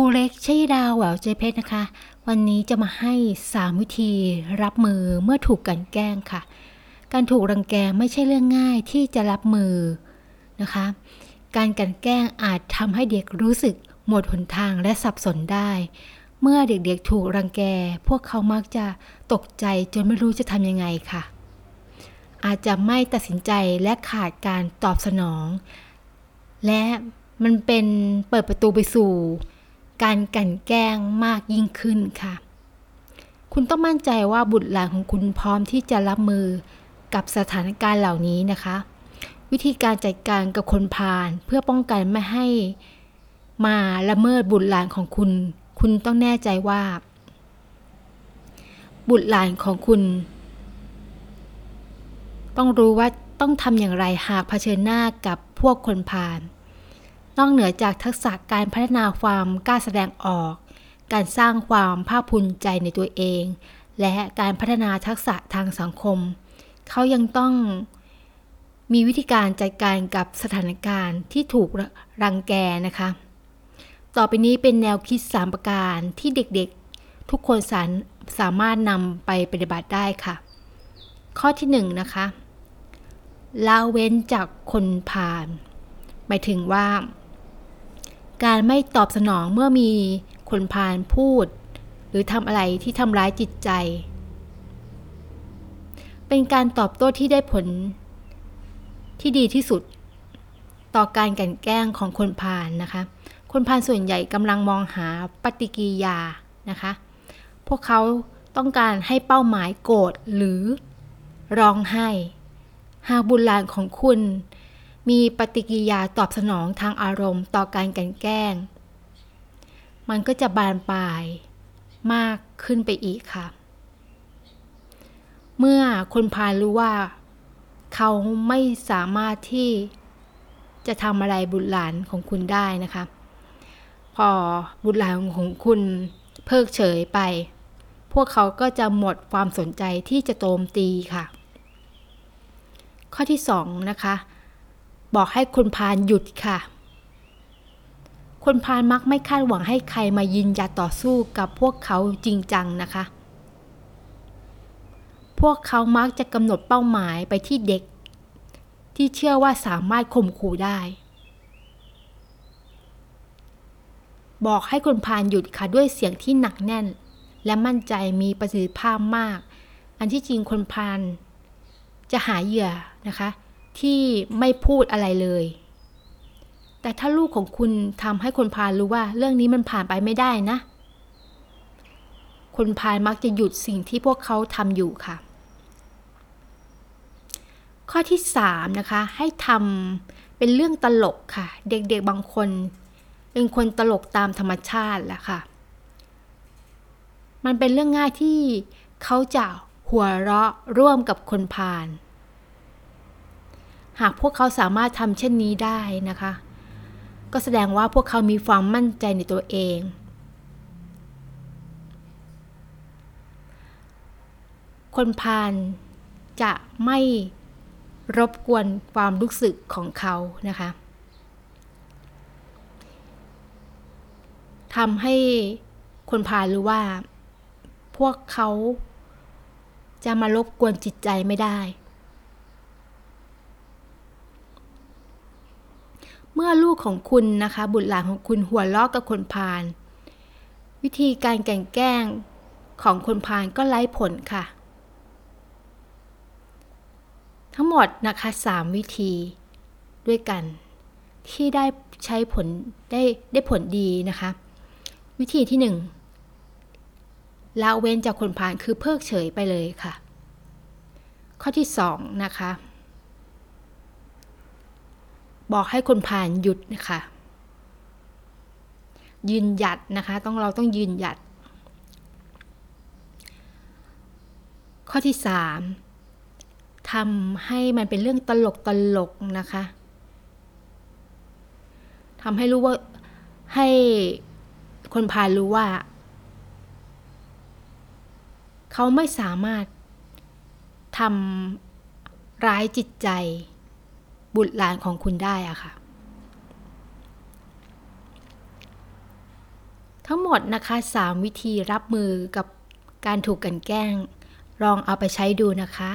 รูเล็กชัยดาวแหววใจเพชรนะคะ วันนี้จะมาให้ 3 วิธีรับมือเมื่อถูกกันแกล้งค่ะ การถูกรังแกไม่ใช่เรื่องง่ายที่จะรับมือนะคะ การกันแกล้งอาจทำให้เด็กรู้สึกหมดหนทางและสับสนได้ เมื่อเด็กๆถูกรังแก พวกเขามักจะตกใจจนไม่รู้จะทำยังไงค่ะ อาจจะไม่ตัดสินใจและขาดการตอบสนอง และมันเป็นเปิดประตูไปสู่ การกลั่นแกล้งมากยิ่งขึ้นค่ะ คุณต้องมั่นใจว่าบุตรหลานของคุณพร้อมที่จะรับมือกับสถานการณ์เหล่านี้นะคะ วิธีการจัดการกับคนพาลเพื่อป้องกันไม่ให้มาละเมิดบุตรหลานของคุณ คุณต้องแน่ใจว่า บุตรหลานของคุณ ต้องรู้ว่าต้องทำอย่างไรหากเผชิญหน้ากับพวกคนพาล นอกเหนือจากทักษะการพัฒนาความกล้าแสดงออก การสร้างความภาคภูมิใจในตัวเอง และการพัฒนาทักษะทางสังคม เขายังต้องมีวิธีการจัดการกับสถานการณ์ที่ถูกรังแกนะคะ ต่อไปนี้เป็นแนวคิด 3 ประการที่เด็กๆ ทุกคนสาสามารถนำไปปฏิบัติได้ค่ะ ข้อที่1นะคะละเว้นจากคนผ่าน หมายถึงว่า การไม่ตอบสนองเมื่อมีคนพาลพูด หรือทำอะไรที่ทำร้ายจิตใจ เป็นการตอบโต้ที่ได้ผล ที่ดีที่สุด ต่อการกันแกล้งของคนพาลนะคะ คนพาลส่วนใหญ่กำลังมองหาปฏิกิริยานะคะ พวกเขาต้องการให้เป้าหมายโกรธหรือร้องไห้ หากบุญหลานของคุณ มีปฏิกิริยาตอบสนองทางอารมณ์ต่อการกันแกล้ง มันก็จะบานปลายมากขึ้นไปอีกค่ะ เมื่อคนพาลรู้ว่า เขาไม่สามารถที่จะทำอะไรบุตรหลานของคุณได้นะคะ พอบุตรหลานของคุณเพิกเฉยไป พวกเขาก็จะหมดความสนใจที่จะโจมตีค่ะ ข้อที่สองนะคะ บอกให้คนพาลหยุดค่ะ คนพาลมักไม่คาดหวังให้ใครมายินยาต่อสู้กับพวกเขาจริงจังนะคะ พวกเขามักจะกำหนดเป้าหมายไปที่เด็ก ที่เชื่อว่าสามารถข่มขู่ได้ บอกให้คนพาลหยุดค่ะด้วยเสียงที่หนักแน่น และมั่นใจมีประสิทธิภาพมาก อันที่จริงคนพาลจะหาเหยื่อนะคะ ที่ไม่พูดอะไรเลย แต่ถ้าลูกของคุณทำให้คนพาลรู้ว่า เรื่องนี้มันผ่านไปไม่ได้นะ คนพาลมักจะหยุดสิ่งที่พวกเขาทำอยู่ค่ะ ข้อที่3นะคะ ให้ทำเป็นเรื่องตลกค่ะ เด็กๆบางคน เป็นคนตลกตามธรรมชาติแหละค่ะ มันเป็นเรื่องง่ายที่เขาจะหัวเราะร่วมกับคนพาล หากพวกเขาสามารถทำเช่นนี้ได้นะคะ ก็แสดงว่าพวกเขามีความมั่นใจในตัวเอง คนพาลจะไม่รบกวนความรู้สึกของเขานะคะทำให้คนพาลรู้ว่า พวกเขาจะมารบกวนจิตใจไม่ได้ เมื่อลูกของคุณนะคะ บุตรหลานของคุณหัวล้อกับคนพาลวิธีการแก่งแกล้งของคนพาลก็ไร้ผลค่ะ ทั้งหมดนะคะ 3 วิธีด้วยกัน ที่ได้ใช้ผลได้ได้ผลดีนะคะ วิธีที่ 1ละเว้นจากคนพาลคือเพิกเฉยไปเลยค่ะ ข้อที่ 2 นะคะ บอกให้คนผ่านหยุดนะคะ ยืนหยัดนะคะ ต้องเราต้องยืนหยัด ข้อที่สามทำให้มันเป็นเรื่องตลกตลกนะคะทำให้รู้ว่าให้คนพาลรู้ว่า เขาไม่สามารถทำร้ายจิตใจ บุตรหลานของคุณได้อะค่ะ ทั้งหมดนะคะ 3 วิธีรับมือกับการถูกกันแกล้ง ลองเอาไปใช้ดูนะคะ